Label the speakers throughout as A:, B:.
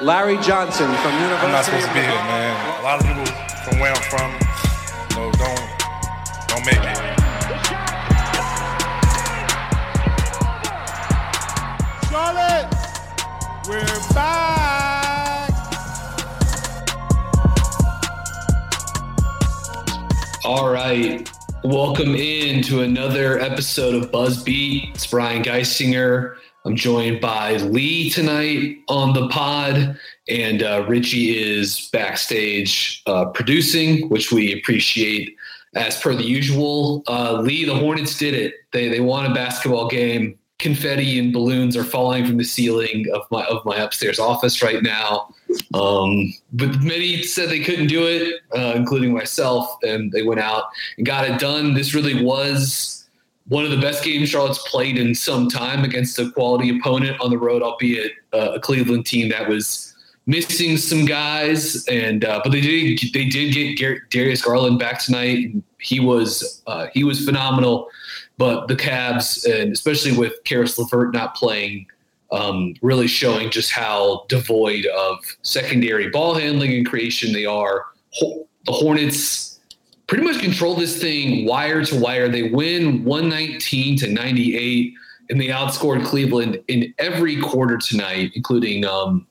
A: Larry Johnson from University
B: I'm not supposed to be here, man. A lot of people from where I'm from, you know, don't don't make it.
C: Charlotte, we're back.
D: All right. Welcome in to another episode of Buzz Beat. It's Brian Geisinger. I'm joined by Lee tonight on the pod, and uh, Richie is backstage uh, producing, which we appreciate as per the usual. Uh, Lee, the Hornets did it. They they won a basketball game. Confetti and balloons are falling from the ceiling of my of my upstairs office right now. Um, but many said they couldn't do it, uh, including myself, and they went out and got it done. This really was one of the best games Charlotte's played in some time against a quality opponent on the road, albeit uh, a Cleveland team that was missing some guys. And uh, but they did they did get Darius Garland back tonight. He was uh, he was phenomenal. But the Cavs, and especially with Caris LeVert not playing, um, really showing just how devoid of secondary ball handling and creation they are. Ho- The Hornets pretty much control this thing wire to wire. They win 119 to 98, and they outscored Cleveland in every quarter tonight, including um,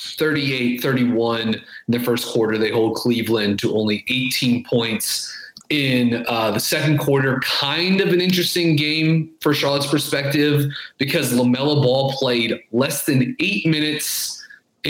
D: 38 31 in the first quarter. They hold Cleveland to only 18 points in uh, the second quarter. Kind of an interesting game for Charlotte's perspective because LaMelo Ball played less than eight minutes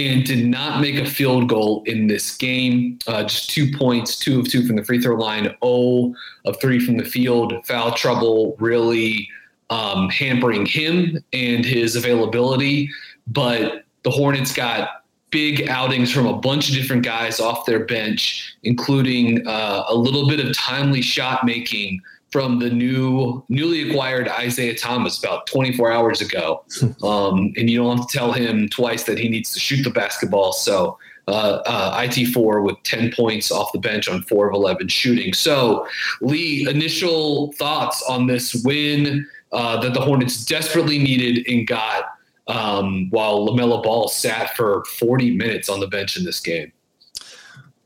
D: and did not make a field goal in this game. Uh, just two points, two of two from the free throw line, 0 of three from the field. Foul trouble really um, hampering him and his availability. But the Hornets got big outings from a bunch of different guys off their bench, including uh, a little bit of timely shot making from the new newly acquired Isaiah Thomas about 24 hours ago. Um, and you don't have to tell him twice that he needs to shoot the basketball. So uh, uh, IT4 with 10 points off the bench on 4 of 11 shooting. So, Lee, initial thoughts on this win uh, that the Hornets desperately needed and got um, while LaMelo Ball sat for 40 minutes on the bench in this game.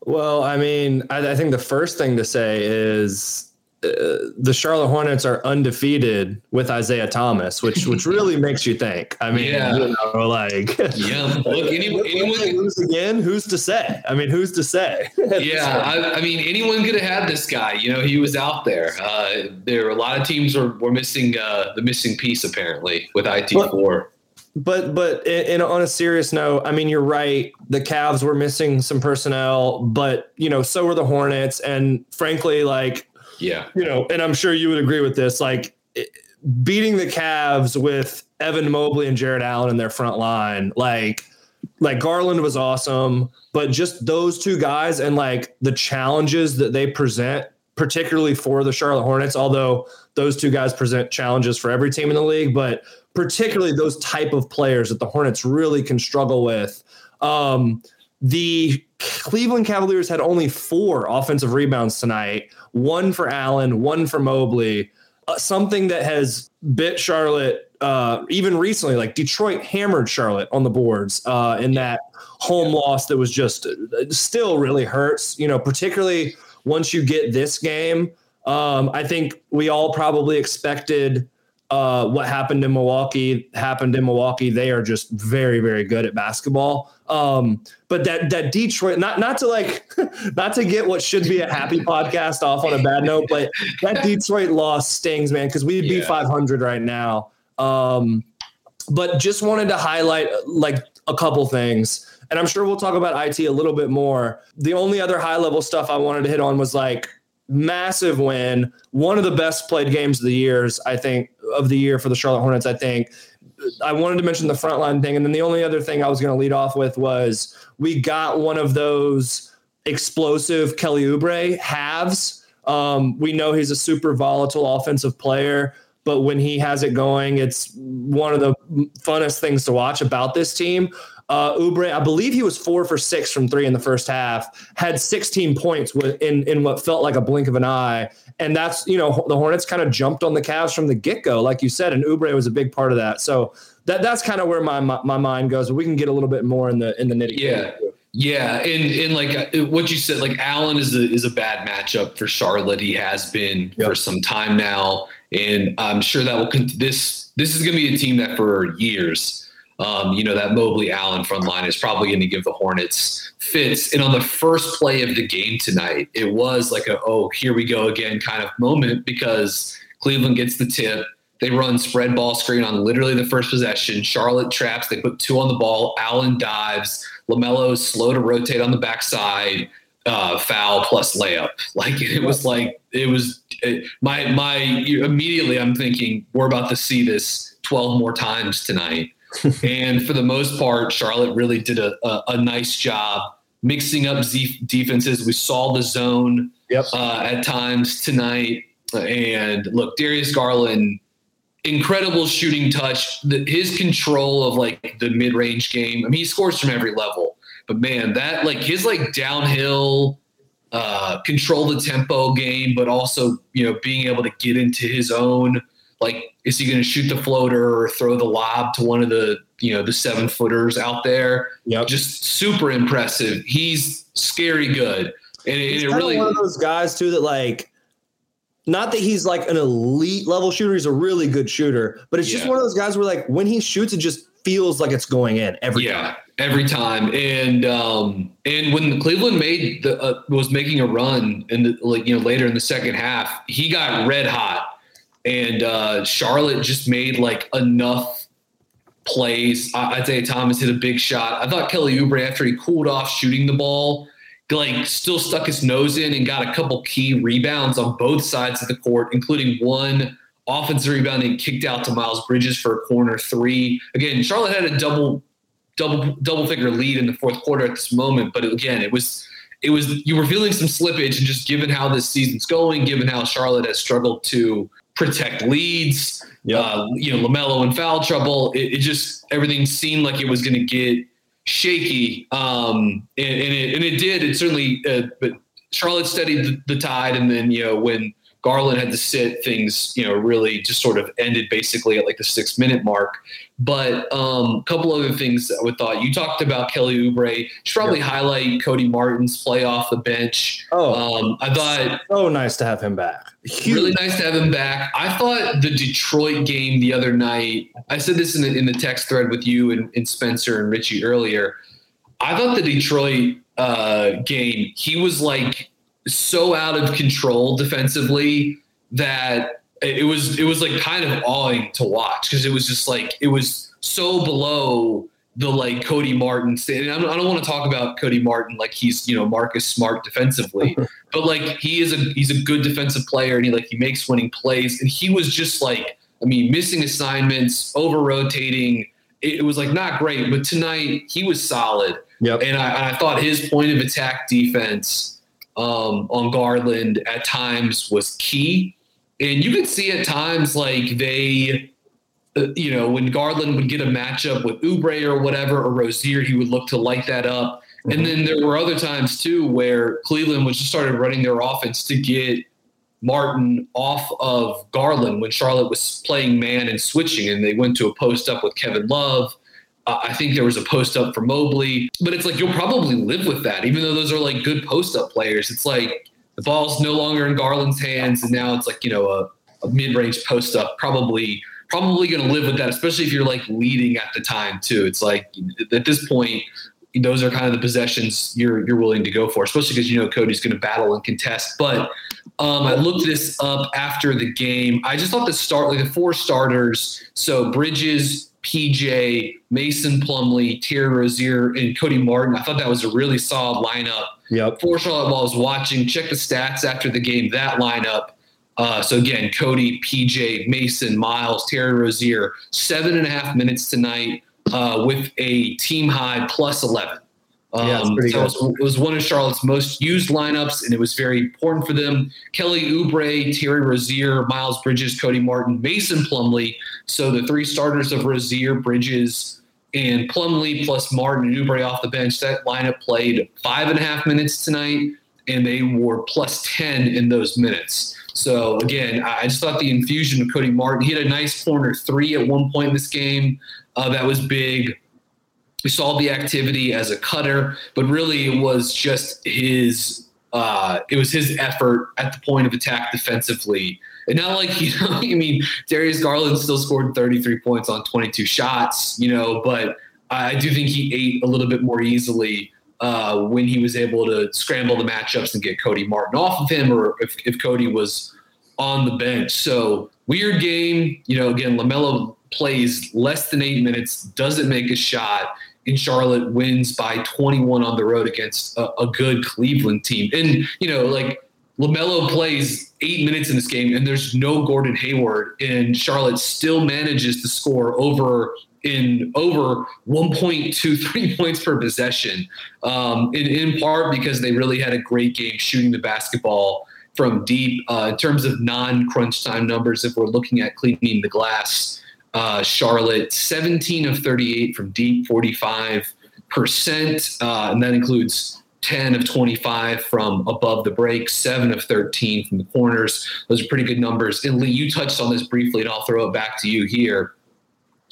E: Well, I mean, I, I think the first thing to say is uh, the Charlotte Hornets are undefeated with Isaiah Thomas, which which really makes you think. I mean,
D: Yeah.
E: you know, like
D: Yeah, look, any, anyone,
E: lose again? Who's to say? I mean, who's to say?
D: yeah, I, I mean, anyone could have had this guy. You know, he was out there. Uh, there were a lot of teams were, were missing uh, the missing piece apparently with IT four.
E: But but in, in, on a serious note, I mean, you're right. The Cavs were missing some personnel, but you know, so were the Hornets, and frankly, like
D: Yeah,
E: you know, and I'm sure you would agree with this, like beating the Cavs with Evan Mobley and Jarrett Allen in their front line, like like Garland was awesome, but just those two guys and like the challenges that they present, particularly for the Charlotte Hornets, although those two guys present challenges for every team in the league, but particularly those type of players that the Hornets really can struggle with. Um, the Cleveland Cavaliers had only four offensive rebounds tonight, one for Allen, one for Mobley. uh, something that has bit Charlotte uh, even recently. Like Detroit hammered Charlotte on the boards uh, in that home loss that was just uh, still really hurts. You know, particularly once you get this game. Um, I think we all probably expected uh, what happened in Milwaukee happened in Milwaukee. They are just very, very good at basketball. Um, but that that Detroit, not not to like, not to get what should be a happy podcast off on a bad note, but that Detroit loss stings, man, because we'd be yeah. 500 right now. Um, but just wanted to highlight like a couple things. And I'm sure we'll talk about IT a little bit more. The only other high level stuff I wanted to hit on was like massive win, one of the best played games of the years, I think, of the year for the Charlotte Hornets. I think I wanted to mention the frontline thing, and then the only other thing I was going to lead off with was we got one of those explosive Kelly Oubre halves. Um, we know he's a super volatile offensive player, but when he has it going, it's one of the funnest things to watch about this team. Uh, Oubre, I believe he was four for six from three in the first half, had 16 points in, in what felt like a blink of an eye. And that's, you know, the Hornets kind of jumped on the Cavs from the get go, like you said, and Oubre was a big part of that. So that that's kind of where my, my, my mind goes. We can get a little bit more in the in the nitty.
D: Yeah. Yeah, and and like uh, what you said, like Allen is a is a bad matchup for Charlotte. He has been yep. for some time now, and I'm sure that will. Con- this this is going to be a team that for years um, you know, that Mobley Allen front line is probably going to give the Hornets fits. And on the first play of the game tonight, it was like a, oh, here we go again kind of moment because Cleveland gets the tip. They run spread ball screen on literally the first possession. Charlotte traps. They put two on the ball. Allen dives. LaMelo is slow to rotate on the backside. Uh, foul plus layup. Like it was like it was it, my my immediately. I'm thinking we're about to see this 12 more times tonight and for the most part, Charlotte really did a, a, a nice job mixing up Z defenses. We saw the zone yep. uh, at times tonight. And look, Darius Garland, incredible shooting touch. The, his control of like the mid range game. I mean, he scores from every level. But man, that like his like downhill uh, control the tempo game, but also you know being able to get into his own like is he going to shoot the floater or throw the lob to one of the you know the seven footers out there? Yep. just super impressive. He's scary good. And it,
E: it
D: really
E: one of those guys too that like not that he's like an elite level shooter he's a really good shooter but it's just one of those guys where like when he shoots it just feels like it's going in every
D: yeah,
E: time.
D: every time. And um, and when Cleveland made the uh, was making a run in the like you know later in the second half, he got red hot and uh, Charlotte just made like enough plays. I'd say Thomas hit a big shot. I thought Kelly Oubre, after he cooled off shooting the ball, like still stuck his nose in and got a couple key rebounds on both sides of the court, including one offensive rebound and kicked out to Miles Bridges for a corner three. Again, Charlotte had a double double double figure lead in the fourth quarter at this moment, but again, it was it was you were feeling some slippage and just given how this season's going, given how Charlotte has struggled to protect leads. Yep. Uh, you know, LaMelo in foul trouble. It, it, just everything seemed like it was going to get shaky, um, and, and, it, and it did. It certainly, uh, but Charlotte steadied the, the tide, and then you know when Garland had to sit, things you know really just sort of ended basically at like the six minute mark. But um, a couple other things that I would thought you talked about Kelly Oubre. Should probably yep. highlight Cody Martin's play off the bench.
E: Oh,
D: um, I thought
E: so nice to have him back.
D: Huge. Really nice to have him back. I thought the Detroit game the other night. I said this in the, in the text thread with you and, and Spencer and Richie earlier. I thought the Detroit uh, game, he was like so out of control defensively that it was it was like kind of awing to watch because it was just like it was so below the like Cody Martin And I don't, want to talk about Cody Martin like he's you know Marcus Smart defensively, but like he is a he's a good defensive player and he like he makes winning plays and he was just like I mean missing assignments, over rotating. It, it was like not great, but tonight he was solid.
E: Yep.
D: And I, I thought his point of attack defense um, on Garland at times was key and you could see at times like they, you know, when Garland would get a matchup with Oubre or whatever, or Rozier, he would look to light that up. Mm-hmm. And then there were other times too where Cleveland was just started running their offense to get Martin off of Garland when Charlotte was playing man and switching, and they went to a post up with Kevin Love. Uh, I think there was a post up for Mobley, but it's like you'll probably live with that, even though those are like good post up players. It's like the ball's no longer in Garland's hands, and now it's like you know a, a mid range post up. Probably, probably going to live with that, especially if you're like leading at the time too. It's like at this point, those are kind of the possessions you're you're willing to go for, especially because you know Cody's going to battle and contest. But um, I looked this up after the game. I just thought the start, like the four starters, so Bridges, PJ, Mason Plumlee, Terry Rozier, and Cody Martin. I thought that was a really solid lineup.
E: Yep.
D: For Charlotte, while I was watching, check the stats after the game. That lineup. Uh, so again, Cody, PJ, Mason, Miles, Terry Rozier, seven and a half minutes tonight uh, with a team high plus 11. Um,
E: Yeah,
D: so it was, it was one of Charlotte's most used lineups, and it was very important for them. Kelly Oubre, Terry Rozier, Miles Bridges, Cody Martin, Mason Plumlee. So the three starters of Rozier, Bridges, and Plumlee plus Martin and Oubre off the bench. That lineup played five and a half minutes tonight, and they were plus 10 in those minutes. So again, I just thought the infusion of Cody Martin, he had a nice corner three at one point in this game. Uh, that was big. We saw the activity as a cutter, but really it was just his uh, it was his effort at the point of attack defensively. And not like, you know, I mean, Darius Garland still scored 33 points on 22 shots, you know, but I do think he ate a little bit more easily uh, when he was able to scramble the matchups and get Cody Martin off of him, or if, if Cody was on the bench. So weird game. You know, again, LaMelo plays less than eight minutes, doesn't make a shot, and Charlotte wins by 21 on the road against a, a good Cleveland team. And, you know, like LaMelo plays eight minutes in this game, and there's no Gordon Hayward, and Charlotte still manages to score over in over 1.23 points per possession, um, in, in part because they really had a great game shooting the basketball from deep. Uh, in terms of non-crunch time numbers, if we're looking at cleaning the glass, uh, Charlotte 17 of 38 from deep, 45 percent, uh, and that includes 10 of 25 from above the break, 7 of 13 from the corners. Those are pretty good numbers. And Lee, you touched on this briefly, and I'll throw it back to you here.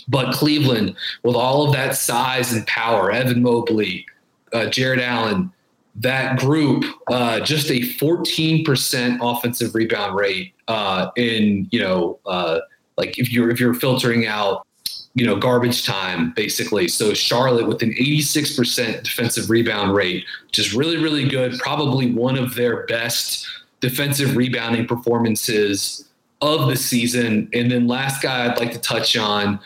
D: But Cleveland, with all of that size and power, Evan Mobley, uh, Jarrett Allen, that group, uh, just a 14% offensive rebound rate uh, in, you know, uh, like if you're if you're filtering out you know garbage time basically. So charlotte with an 86% defensive rebound rate which is really really good probably one of their best defensive rebounding performances of the season. And then last guy i'd like to touch on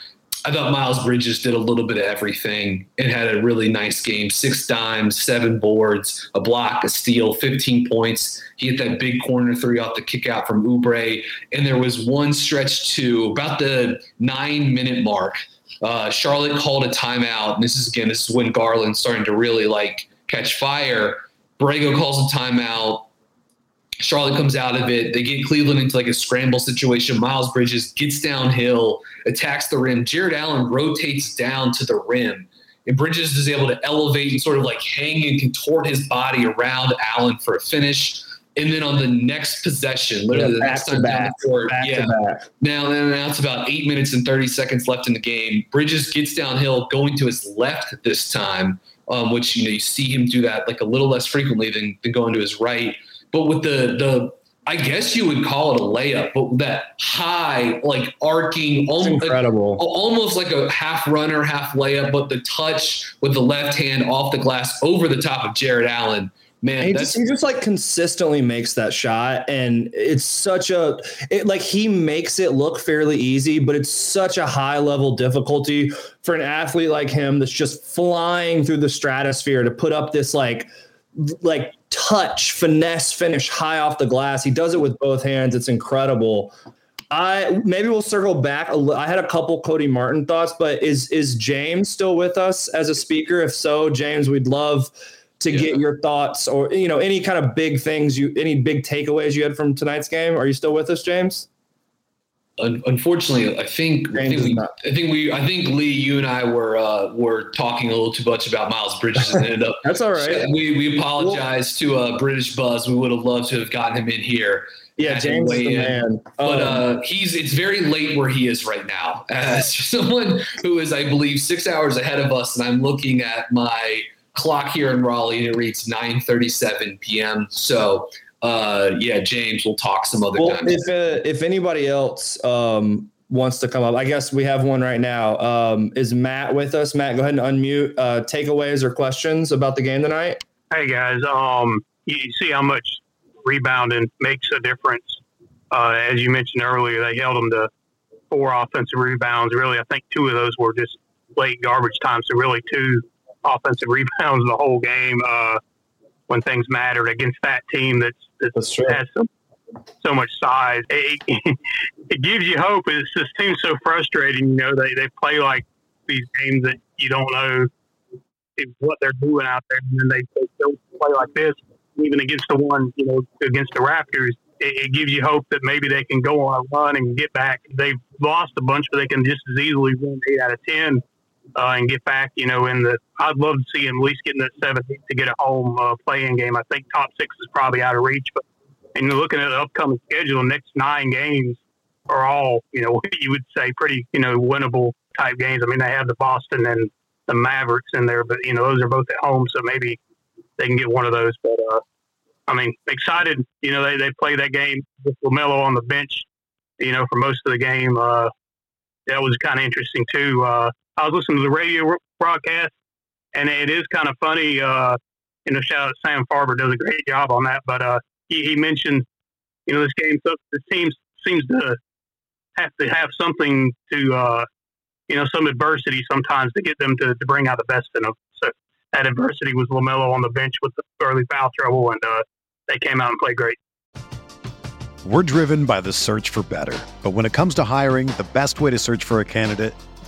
D: i thought miles bridges did a little bit of everything and had a really nice game six dimes seven boards a block a steal 15 points he hit that big corner three off the kick out from Oubre. And there was one stretch to about the nine minute mark. Uh, Charlotte called a timeout. And this is, again, this is when Garland's starting to really like catch fire. Borrego calls a timeout. Charlotte comes out of it. They get Cleveland into like a scramble situation. Miles Bridges gets downhill, attacks the rim. Jarrett Allen rotates down to the rim. And Bridges is able to elevate and sort of like hang and contort his body around Allen for a finish. And then on the next possession, literally
E: Yeah,
D: the next
E: back to
D: down
E: back,
D: the court,
E: back
D: yeah.
E: back.
D: Now, now, now it's about eight minutes and 30 seconds left in the game. Bridges gets downhill, going to his left this time, um, which you know you see him do that like a little less frequently than, than going to his right. But with the the I guess you would call it a layup, but that high, like arcing, almost like,
E: incredible.
D: almost like a half runner, half layup, but the touch with the left hand off the glass over the top of Jarrett Allen. Man,
E: he just, he just like consistently makes that shot and it's such a it like he makes it look fairly easy but it's such a high level difficulty for an athlete like him that's just flying through the stratosphere to put up this like like touch finesse finish high off the glass he does it with both hands it's incredible I maybe we'll circle back. I had a couple Cody Martin thoughts, but is is James still with us as a speaker? If so, James, we'd love to
D: Yeah.
E: get your thoughts or you know any kind of big things you any big takeaways you had from tonight's game. Are you still with us, James?
D: Un- unfortunately, I think I think, we. I think we I think Lee, you and I were uh, were talking a little too much about Miles Bridges and ended up.
E: That's all right.
D: We we apologize to uh, British Buzz. We would have loved to have gotten him in here.
E: Yeah, James is the man.
D: But
E: Um,
D: uh, he's it's very late where he is right now. As someone who is, I believe, six hours ahead of us, and I'm looking at my clock here in Raleigh, and it reads 9:37 p.m. So, uh, yeah, James, we'll talk some other
E: well,
D: time.
E: if uh, if anybody else um, wants to come up, I guess we have one right now. Um, is Matt with us? Matt, go ahead and unmute. Uh, takeaways or questions about the game tonight?
F: Hey guys, um, you, you see how much rebounding makes a difference. Uh, as you mentioned earlier, they held them to four offensive rebounds. Really, I think two of those were just late garbage time. So really, two offensive rebounds the whole game uh, when things mattered against that team that's, that's
E: true.
F: has so, so much size. It, it gives you hope. It just seems so frustrating. You know, they, they play like these games that you don't know what they're doing out there, and then they, they still play like this, even against the one, you know, against the Raptors. It, it gives you hope that maybe they can go on a run and get back. They've lost a bunch, but they can just as easily win eight out of ten uh, and get back. You know, in the I'd love to see them at least getting that seventh to get a home uh, playing game. I think top six is probably out of reach, but and looking at the upcoming schedule, the next nine games are all you know you would say pretty you know winnable type games. I mean, they have the Boston and the Mavericks in there, but you know those are both at home, so maybe they can get one of those. But uh, I mean, excited. You know, they they play that game with LaMelo on the bench. You know, for most of the game, uh, that was kind of interesting too. Uh, I was listening to the radio broadcast, and it is kind of funny. Uh, you know, shout out to Sam Farber does a great job on that. But uh, he, he mentioned, you know, this game, the team seems to have to have something to, uh, you know, some adversity sometimes to get them to, to bring out the best in them. So that adversity was LaMelo on the bench with the early foul trouble, and uh, they came out and played great.
G: We're driven by the search for better. But when it comes to hiring, the best way to search for a candidate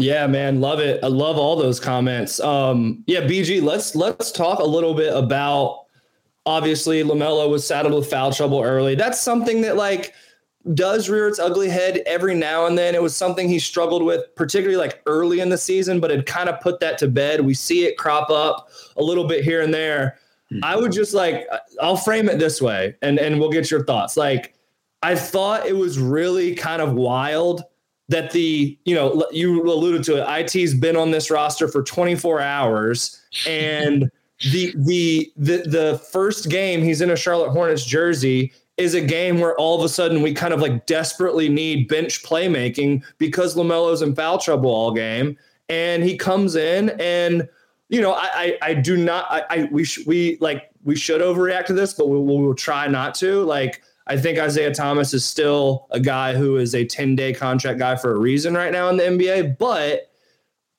E: Yeah, man, love it. I love all those comments. Um, yeah, BG, let's let's talk a little bit about obviously LaMelo was saddled with foul trouble early. That's something that like does rear its ugly head every now and then. It was something he struggled with, particularly like early in the season, but had kind of put that to bed. We see it crop up a little bit here and there. I would just like I'll frame it this way and and we'll get your thoughts. Like I thought it was really kind of wild that the you know you alluded to it it's been on this roster for 24 hours and the the the the first game he's in a charlotte hornets jersey is a game where all of a sudden we kind of like desperately need bench playmaking because lamelo's in foul trouble all game and he comes in and you know, I I, I do not I, I we sh- we like we should overreact to this, but we, we will try not to. Like I think Isaiah Thomas is still a guy who is a 10 day contract guy for a reason right now in the NBA, but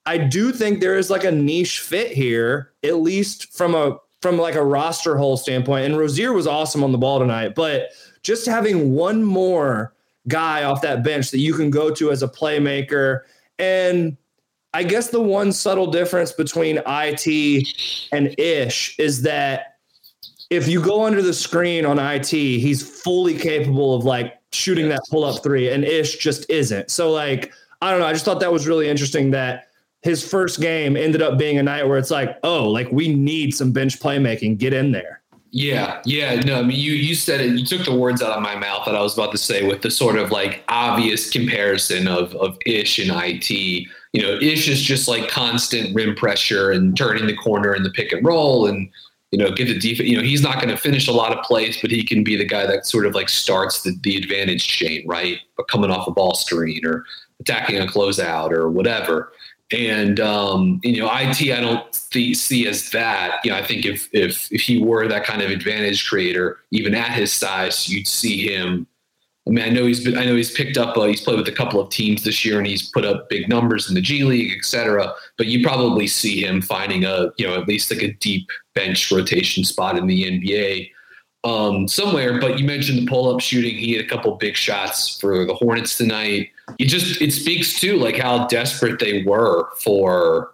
E: I do think there is like a niche fit here, at least from a from like a roster hole standpoint. And Rozier was awesome on the ball tonight, but just having one more guy off that bench that you can go to as a playmaker. And I guess the one subtle difference between IT and Ish is that if you go under the screen on IT, he's fully capable of like shooting that pull up three, and Ish just isn't. So, like, I don't know. I just thought that was really interesting that his first game ended up being a night where it's like, oh, like we need some bench playmaking. Get in there.
D: Yeah, yeah, no, I mean, you you said it. You took the words out of my mouth that I was about to say with the sort of like obvious comparison of of Ish and IT. You know, Ish is just like constant rim pressure and turning the corner in the pick and roll, and you know, get the defense. You know, he's not going to finish a lot of plays, but he can be the guy that sort of like starts the the advantage chain, right? But coming off a ball screen or attacking a closeout or whatever. And um, you know, IT I don't see, see as that. You know, I think if if if he were that kind of advantage creator, even at his size, you'd see him. I mean, I know he's been, I know he's picked up. Uh, he's played with a couple of teams this year, and he's put up big numbers in the G League, et cetera. But you probably see him finding a you know at least like a deep bench rotation spot in the NBA um, somewhere. But you mentioned the pull up shooting. He had a couple big shots for the Hornets tonight. You just it speaks to like how desperate they were for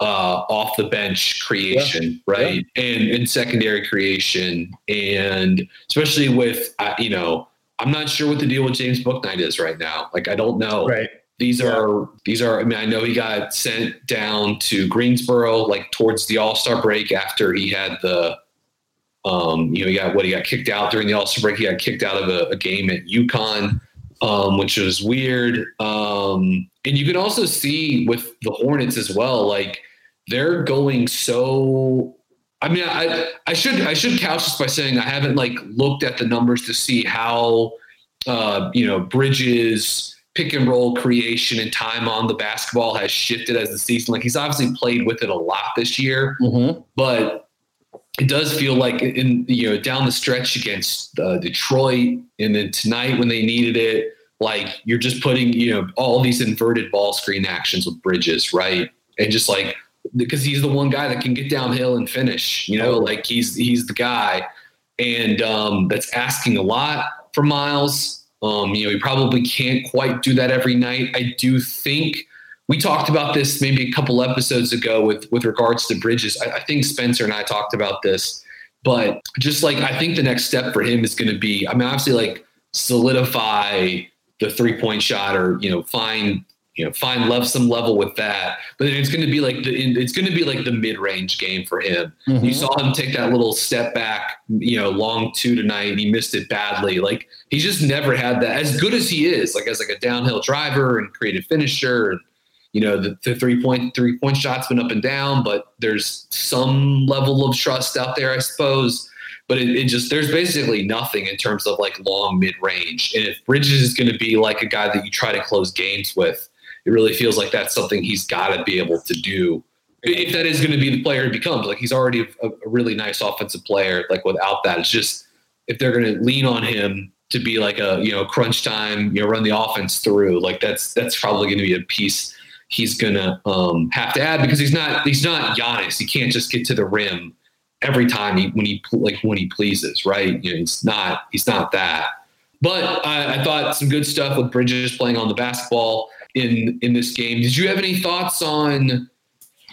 D: uh, off the bench creation, yeah. right, yeah. and and secondary creation, and especially with uh, you know. I'm not sure what the deal with James Bouknight is right now. Like I don't know.
E: Right.
D: These yeah. are these are. I mean, I know he got sent down to Greensboro like towards the All Star break after he had the um, you know, he got what he got kicked out during the All Star break. He got kicked out of a, a game at UConn, um, which was weird. Um, and you can also see with the Hornets as well, like they're going so. I mean, I I should I should couch this by saying I haven't like looked at the numbers to see how uh, you know Bridges pick and roll creation and time on the basketball has shifted as the season. Like he's obviously played with it a lot this year,
E: mm-hmm.
D: but it does feel like in you know down the stretch against uh, Detroit, and then tonight when they needed it, like you're just putting you know all these inverted ball screen actions with Bridges, right? And just like because he's the one guy that can get downhill and finish, you know, like he's he's the guy, and um, that's asking a lot for Miles. Um, you know, he probably can't quite do that every night. I do think we talked about this maybe a couple episodes ago with with regards to bridges. I, I, think Spencer and I talked about this, but just like I think the next step for him is going to be, I mean, obviously like solidify the three point shot or you know find you know find love some level with that. But then it's going to be like the it's going to be like the mid range game for him. Mm-hmm. You saw him take that little step back, you know, long two tonight, and he missed it badly. Like he's just never had that. As good as he is, like as like a downhill driver and creative finisher and you know the, the three point three point shots been up and down but there's some level of trust out there i suppose but it, it just there's basically nothing in terms of like long mid range and if bridges is going to be like a guy that you try to close games with it really feels like that's something he's got to be able to do if that is going to be the player he becomes like he's already a, a really nice offensive player like without that it's just if they're going to lean on him to be like a you know crunch time you know run the offense through like that's that's probably going to be a piece he's gonna um, have to add because he's not he's not Giannis. He can't just get to the rim every time he when he like when he pleases, right? You know, he's not he's not that. But I, I thought some good stuff with Bridges playing on the basketball in in this game. Did you have any thoughts on?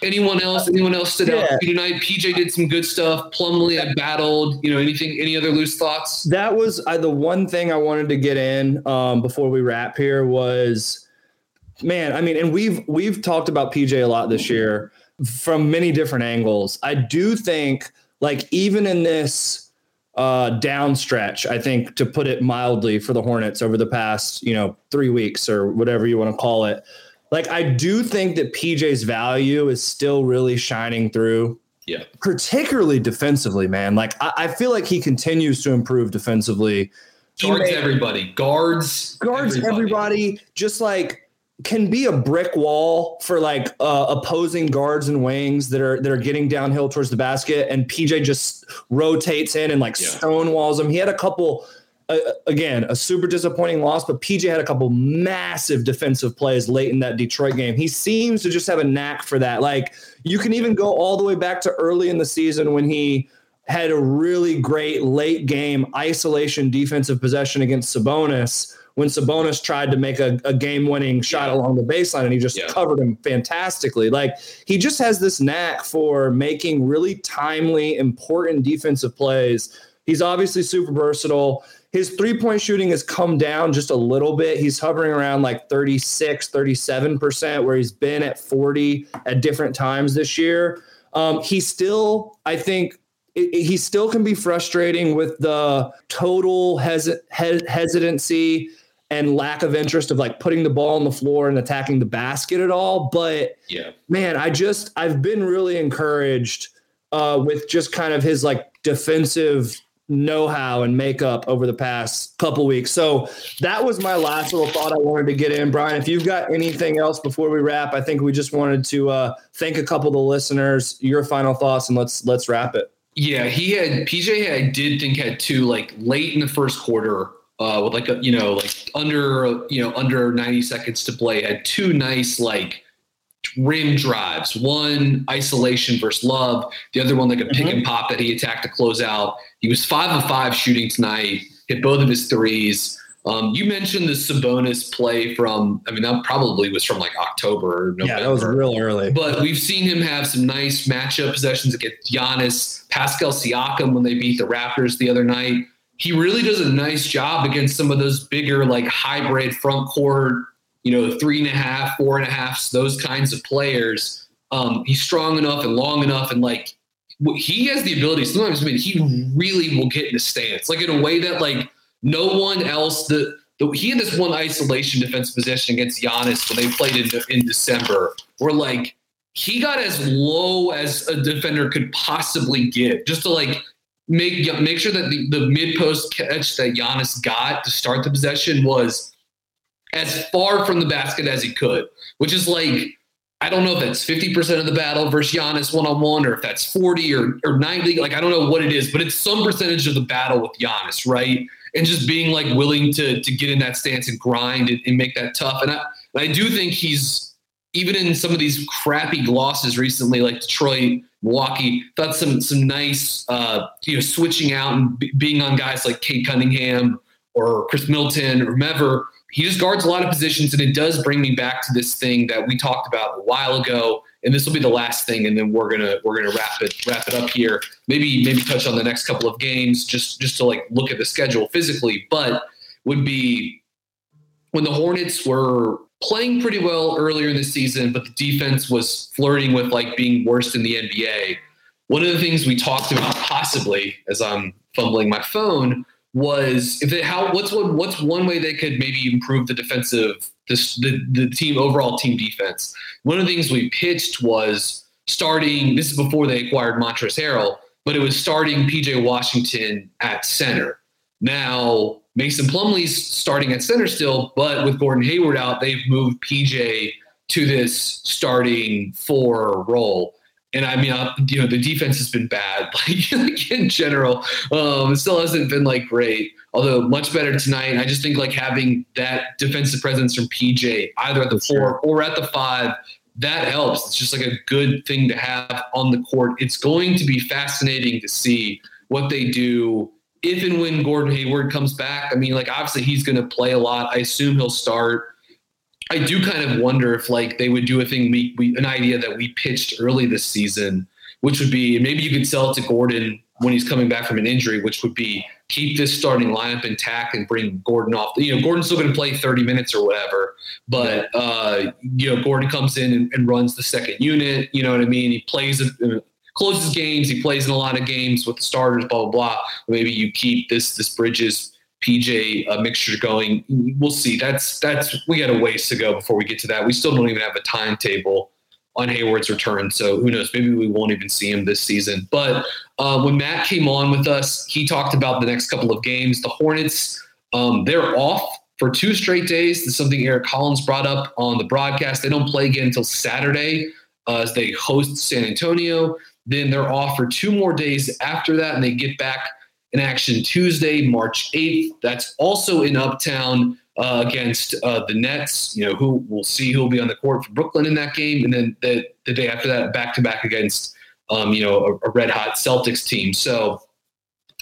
D: Anyone else? Anyone else stood yeah. out tonight? PJ did some good stuff. Plumlee, I battled. You know, anything? Any other loose thoughts?
E: That was uh, the one thing I wanted to get in um, before we wrap here was man, I mean, and we've we've talked about PJ a lot this year from many different angles. I do think like even in this uh, down stretch, I think to put it mildly for the Hornets over the past, you know, three weeks or whatever you want to call it. Like I do think that PJ's value is still really shining through.
D: Yeah.
E: Particularly defensively, man. Like I, I feel like he continues to improve defensively.
D: Guards everybody. Guards.
E: Guards everybody. everybody. Just like can be a brick wall for like uh, opposing guards and wings that are that are getting downhill towards the basket, and PJ just rotates in and like yeah. stonewalls them. He had a couple. Uh, again, a super disappointing loss, but PJ had a couple massive defensive plays late in that Detroit game. He seems to just have a knack for that. Like you can even go all the way back to early in the season when he had a really great late game isolation defensive possession against Sabonis when Sabonis tried to make a, a game winning shot yeah. along the baseline and he just yeah. covered him fantastically. Like he just has this knack for making really timely, important defensive plays. He's obviously super versatile. His three point shooting has come down just a little bit. He's hovering around like 36, 37%, where he's been at 40 at different times this year. Um, he still, I think, he still can be frustrating with the total hes- hesitancy and lack of interest of like putting the ball on the floor and attacking the basket at all. But
D: yeah,
E: man, I just I've been really encouraged uh, with just kind of his like defensive know-how and makeup over the past couple weeks. So that was my last little thought I wanted to get in. Brian, if you've got anything else before we wrap, I think we just wanted to uh, thank a couple of the listeners. Your final thoughts, and let's let's wrap it.
D: Yeah, he had PJ. I did think had two like late in the first quarter uh, with like a you know like under you know under 90 seconds to play had two nice like rim drives one isolation versus love the other one like a pick mm-hmm. and pop that he attacked to close out he was five of five shooting tonight hit both of his threes um, you mentioned the Sabonis play from, I mean, that probably was from like October or November.
E: Yeah, that was real early.
D: But we've seen him have some nice matchup possessions against Giannis, Pascal Siakam when they beat the Raptors the other night he really does a nice job against some of those bigger, like hybrid front court, you know, three and a half, four and a half, those kinds of players. Um, he's strong enough and long enough, and like he has the ability. Sometimes, I mean, he really will get in a stance, like in a way that like no one else. The, the he had this one isolation defense possession against Giannis when they played in in December, where like he got as low as a defender could possibly get, just to like make make sure that the, the mid post catch that Giannis got to start the possession was as far from the basket as he could, which is like I don't know if that's 50% of the battle versus Giannis one on one, or if that's 40 or, or 90. Like, I don't know what it is, but it's some percentage of the battle with Giannis, right? And just being like willing to, to get in that stance and grind and, and make that tough. And I, I do think he's, even in some of these crappy losses recently, like Detroit, Milwaukee. Thought some some nice uh, you know switching out and b- being on guys like Cade Cunningham or Khris Middleton or whomever. He just guards a lot of positions, and it does bring me back to this thing that we talked about a while ago. And this will be the last thing, and then we're gonna we're gonna wrap it wrap it up here. Maybe maybe touch on the next couple of games just just to like look at the schedule physically, but would be when the Hornets were playing pretty well earlier in the season, but the defense was flirting with like being worse in the NBA. One of the things we talked about possibly as I'm fumbling my phone was if they, how what's one what's one way they could maybe improve the defensive this the, the team overall team defense. One of the things we pitched was starting this is before they acquired Montrezl Harrell, but it was starting PJ Washington at center. Now Mason Plumlee's starting at center still, but with Gordon Hayward out, they've moved PJ to this starting four role. And I mean, uh, you know, the defense has been bad, like, like in general. Um, it still hasn't been like great, although much better tonight. I just think like having that defensive presence from PJ, either at the four or at the five, that helps. It's just like a good thing to have on the court. It's going to be fascinating to see what they do if and when Gordon Hayward comes back, I mean, like obviously he's going to play a lot. I assume he'll start. I do kind of wonder if like they would do a thing we, we an idea that we pitched early this season, which would be maybe you could sell it to Gordon when he's coming back from an injury, which would be keep this starting lineup intact and bring Gordon off. You know, Gordon's still going to play 30 minutes or whatever, but uh, you know, Gordon comes in and, and, runs the second unit. You know what I mean? He plays a, closes games. He plays in a lot of games with the starters, blah, blah, blah. Maybe you keep this, this Bridges PJ uh, mixture going. We'll see. That's, that's, we got a ways to go before we get to that. We still don't even have a timetable on Hayward's return. So who knows? Maybe we won't even see him this season. But uh, when Matt came on with us, he talked about the next couple of games. The Hornets, um, they're off for two straight days. This is something Eric Collins brought up on the broadcast. They don't play again until Saturday uh, as they host San Antonio. Then they're off for two more days after that, and they get back in action Tuesday, March 8th. That's also in Uptown uh, against uh, the Nets. You know, who we'll see who will be on the court for Brooklyn in that game, and then the, the day after that, back to back against um, you know a, a red hot Celtics team. So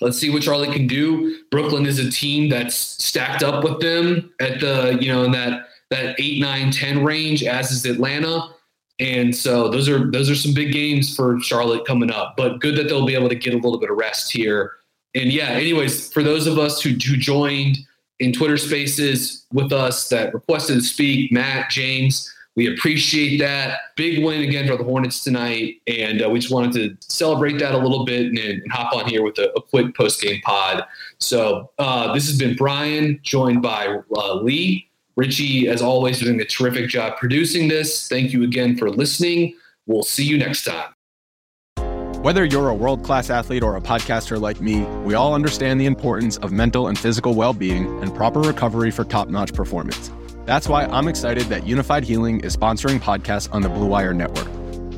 D: Let's see what Charlotte can do. Brooklyn is a team that's stacked up with them at the, you know, in that that 8, 9, 10 range, as is Atlanta. And so those are those are some big games for Charlotte coming up. But good that they'll be able to get a little bit of rest here. And yeah, anyways, for those of us who, who joined in Twitter spaces with us that requested to speak, Matt, James, we appreciate that. Big win again for the Hornets tonight. And uh, we just wanted to celebrate that a little bit and, and hop on here with a, a quick post game pod. So uh, this has been Brian, joined by uh, Lee. Richie, as always, doing a terrific job producing this. Thank you again for listening. We'll see you next time.
H: Whether you're a world class athlete or a podcaster like me, we all understand the importance of mental and physical well being and proper recovery for top notch performance. That's why I'm excited that Unifyd Healing is sponsoring podcasts on the Blue Wire Network.